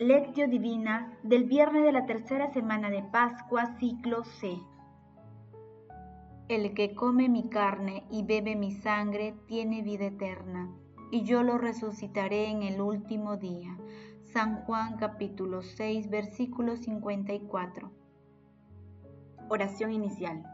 Lectio Divina del viernes de la tercera semana de Pascua, ciclo C. El que come mi carne y bebe mi sangre tiene vida eterna, y yo lo resucitaré en el último día. San Juan capítulo 6, versículo 54. Oración inicial.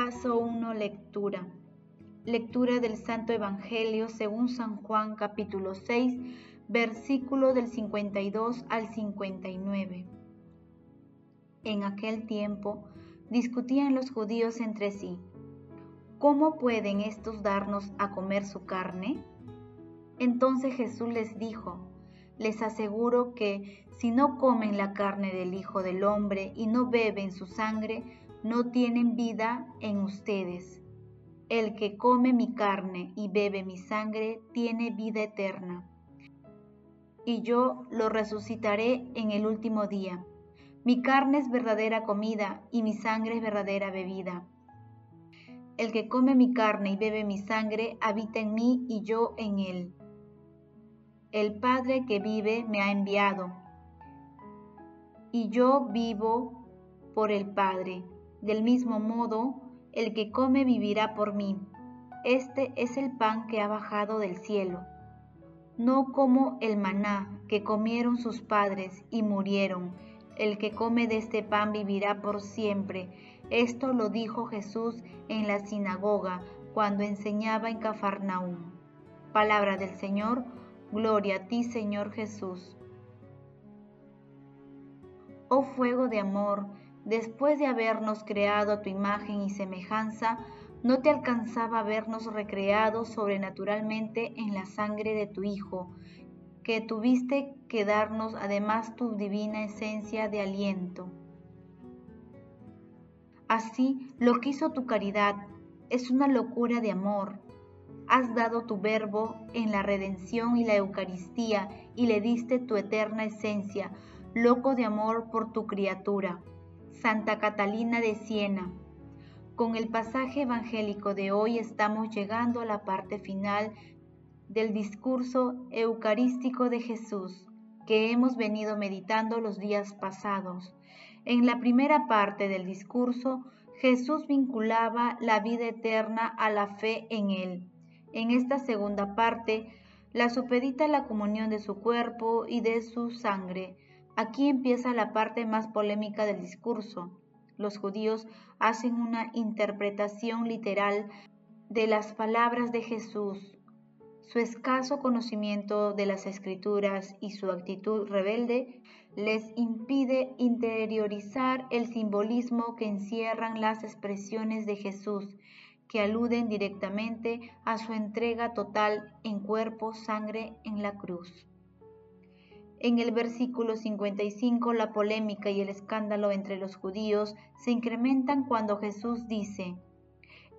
Paso 1. Lectura. Lectura del Santo Evangelio según San Juan capítulo 6, versículo del 52 al 59. En aquel tiempo discutían los judíos entre sí, ¿cómo pueden estos darnos a comer su carne? Entonces Jesús les dijo, les aseguro que si no comen la carne del Hijo del Hombre y no beben su sangre, no tienen vida en ustedes. El que come mi carne y bebe mi sangre tiene vida eterna. Y yo lo resucitaré en el último día. Mi carne es verdadera comida y mi sangre es verdadera bebida. El que come mi carne y bebe mi sangre habita en mí y yo en él. El Padre que vive me ha enviado, y yo vivo por el Padre. Del mismo modo, el que come vivirá por mí. Este es el pan que ha bajado del cielo. No como el maná que comieron sus padres y murieron. El que come de este pan vivirá por siempre. Esto lo dijo Jesús en la sinagoga cuando enseñaba en Cafarnaúm. Palabra del Señor, gloria a ti Señor Jesús. Oh fuego de amor, después de habernos creado a tu imagen y semejanza, no te alcanzaba vernos recreados sobrenaturalmente en la sangre de tu Hijo, que tuviste que darnos además tu divina esencia de aliento. Así lo quiso tu caridad, es una locura de amor. Has dado tu verbo en la redención y la Eucaristía y le diste tu eterna esencia, loco de amor por tu criatura. Santa Catalina de Siena. Con el pasaje evangélico de hoy estamos llegando a la parte final del discurso eucarístico de Jesús que hemos venido meditando los días pasados. En la primera parte del discurso, Jesús vinculaba la vida eterna a la fe en Él. En esta segunda parte, la supedita la comunión de su cuerpo y de su sangre, Aquí empieza la parte más polémica del discurso. Los judíos hacen una interpretación literal de las palabras de Jesús. Su escaso conocimiento de las escrituras y su actitud rebelde les impide interiorizar el simbolismo que encierran las expresiones de Jesús, que aluden directamente a su entrega total en cuerpo, sangre en la cruz. En el versículo 55 la polémica y el escándalo entre los judíos se incrementan cuando Jesús dice,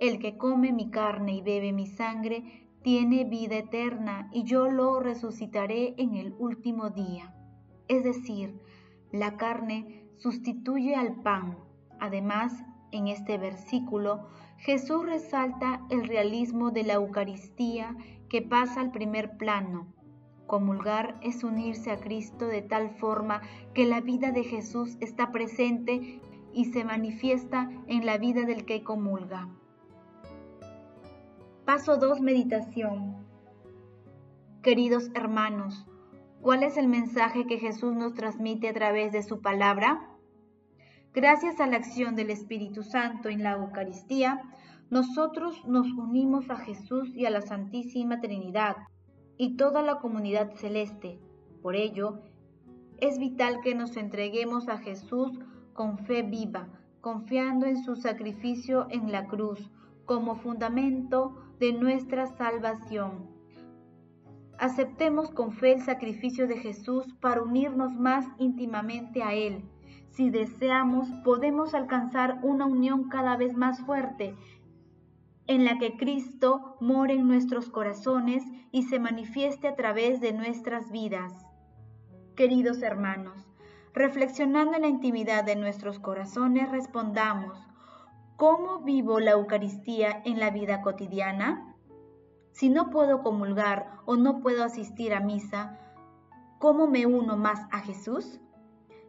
El que come mi carne y bebe mi sangre tiene vida eterna y yo lo resucitaré en el último día. Es decir, la carne sustituye al pan. Además, en este versículo, Jesús resalta el realismo de la Eucaristía que pasa al primer plano Comulgar es unirse a Cristo de tal forma que la vida de Jesús está presente y se manifiesta en la vida del que comulga. Paso 2. Meditación. Queridos hermanos, ¿cuál es el mensaje que Jesús nos transmite a través de su palabra? Gracias a la acción del Espíritu Santo en la Eucaristía, nosotros nos unimos a Jesús y a la Santísima Trinidad y toda la comunidad celeste. Por ello, es vital que nos entreguemos a Jesús con fe viva, confiando en su sacrificio en la cruz como fundamento de nuestra salvación. Aceptemos con fe el sacrificio de Jesús para unirnos más íntimamente a Él. Si deseamos, podemos alcanzar una unión cada vez más fuerte en la que Cristo more en nuestros corazones y se manifieste a través de nuestras vidas. Queridos hermanos, reflexionando en la intimidad de nuestros corazones, respondamos, ¿cómo vivo la Eucaristía en la vida cotidiana? Si no puedo comulgar o no puedo asistir a misa, ¿cómo me uno más a Jesús?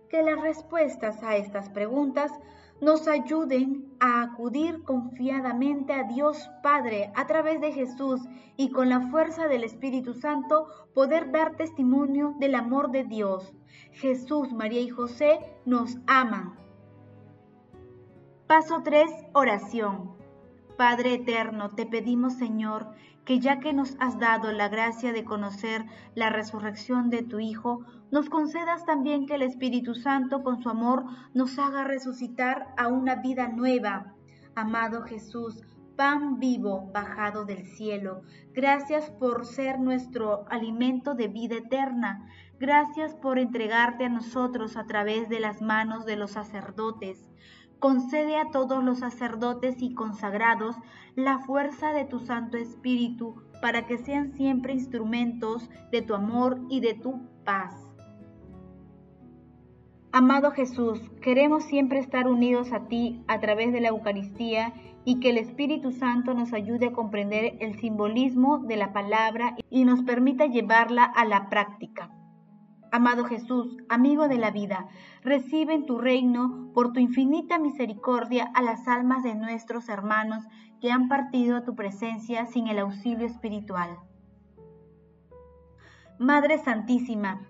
Que las respuestas a estas preguntas nos ayuden a acudir confiadamente a Dios Padre a través de Jesús y con la fuerza del Espíritu Santo poder dar testimonio del amor de Dios. Jesús, María y José nos aman. Paso 3. Oración. Padre eterno, te pedimos Señor que ya que nos has dado la gracia de conocer la resurrección de tu Hijo, nos concedas también que el Espíritu Santo con su amor nos haga resucitar a una vida nueva. Amado Jesús, pan vivo bajado del cielo, gracias por ser nuestro alimento de vida eterna. Gracias por entregarte a nosotros a través de las manos de los sacerdotes concede a todos los sacerdotes y consagrados la fuerza de tu Santo Espíritu para que sean siempre instrumentos de tu amor y de tu paz. Amado Jesús, queremos siempre estar unidos a ti a través de la Eucaristía y que el Espíritu Santo nos ayude a comprender el simbolismo de la palabra y nos permita llevarla a la práctica. Amado Jesús, amigo de la vida, recibe en tu reino, por tu infinita misericordia, a las almas de nuestros hermanos que han partido a tu presencia sin el auxilio espiritual. Madre Santísima,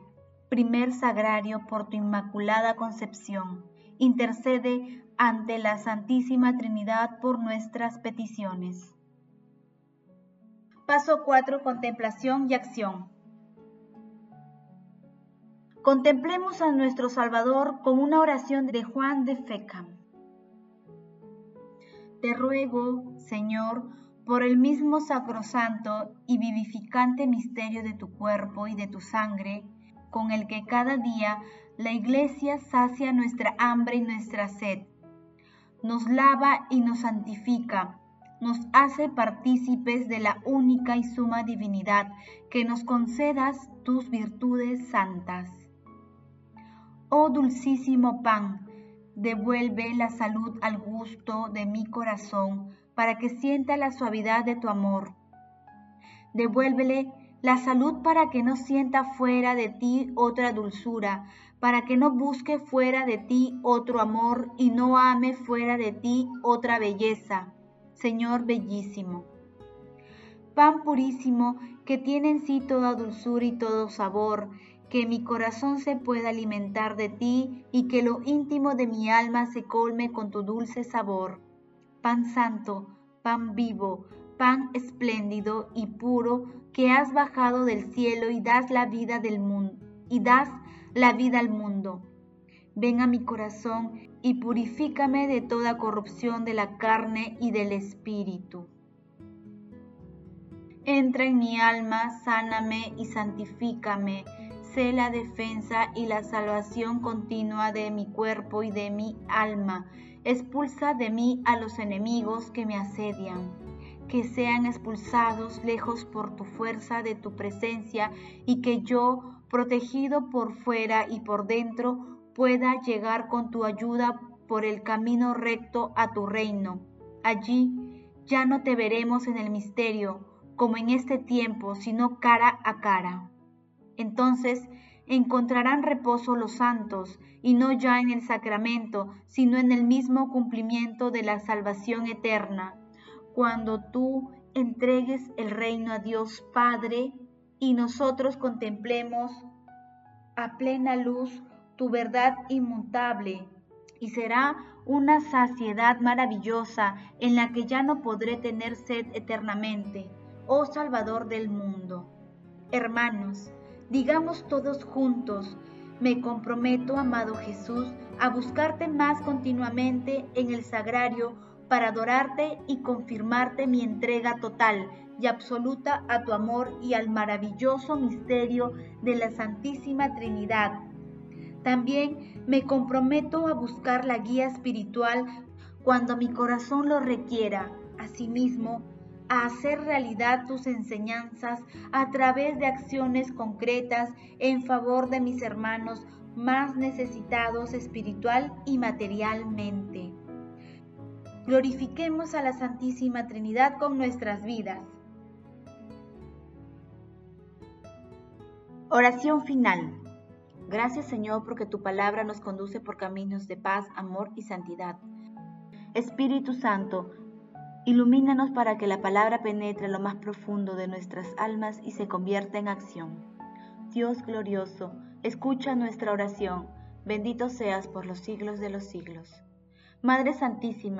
primer sagrario por tu inmaculada concepción, intercede ante la Santísima Trinidad por nuestras peticiones. Paso 4. Contemplación y acción. Contemplemos a nuestro Salvador con una oración de Juan de Fecam. Te ruego, Señor, por el mismo sacrosanto y vivificante misterio de tu cuerpo y de tu sangre, con el que cada día la Iglesia sacia nuestra hambre y nuestra sed, nos lava y nos santifica, nos hace partícipes de la única y suma divinidad, que nos concedas tus virtudes santas. Oh dulcísimo pan, devuelve la salud al gusto de mi corazón para que sienta la suavidad de tu amor. Devuélvele la salud para que no sienta fuera de ti otra dulzura, para que no busque fuera de ti otro amor y no ame fuera de ti otra belleza. Señor bellísimo. Pan purísimo que tiene en sí toda dulzura y todo sabor, que mi corazón se pueda alimentar de ti y que lo íntimo de mi alma se colme con tu dulce sabor. Pan santo, pan vivo, pan espléndido y puro que has bajado del cielo y das la vida del mundo y das la vida al mundo. Ven a mi corazón y purifícame de toda corrupción de la carne y del espíritu. Entra en mi alma, sáname y santifícame sé la defensa y la salvación continua de mi cuerpo y de mi alma. Expulsa de mí a los enemigos que me asedian. Que sean expulsados lejos por tu fuerza de tu presencia y que yo, protegido por fuera y por dentro, pueda llegar con tu ayuda por el camino recto a tu reino. Allí ya no te veremos en el misterio, como en este tiempo, sino cara a cara. Entonces encontrarán reposo los santos, y no ya en el sacramento, sino en el mismo cumplimiento de la salvación eterna, cuando tú entregues el reino a Dios Padre y nosotros contemplemos a plena luz tu verdad inmutable, y será una saciedad maravillosa en la que ya no podré tener sed eternamente, oh Salvador del mundo. Hermanos, Digamos todos juntos, me comprometo, amado Jesús, a buscarte más continuamente en el sagrario para adorarte y confirmarte mi entrega total y absoluta a tu amor y al maravilloso misterio de la Santísima Trinidad. También me comprometo a buscar la guía espiritual cuando mi corazón lo requiera. Asimismo, a hacer realidad tus enseñanzas a través de acciones concretas en favor de mis hermanos más necesitados espiritual y materialmente. Glorifiquemos a la Santísima Trinidad con nuestras vidas. Oración final. Gracias Señor porque tu palabra nos conduce por caminos de paz, amor y santidad. Espíritu Santo, ilumínanos para que la palabra penetre lo más profundo de nuestras almas y se convierta en acción. Dios glorioso, escucha nuestra oración. Bendito seas por los siglos de los siglos. Madre Santísima,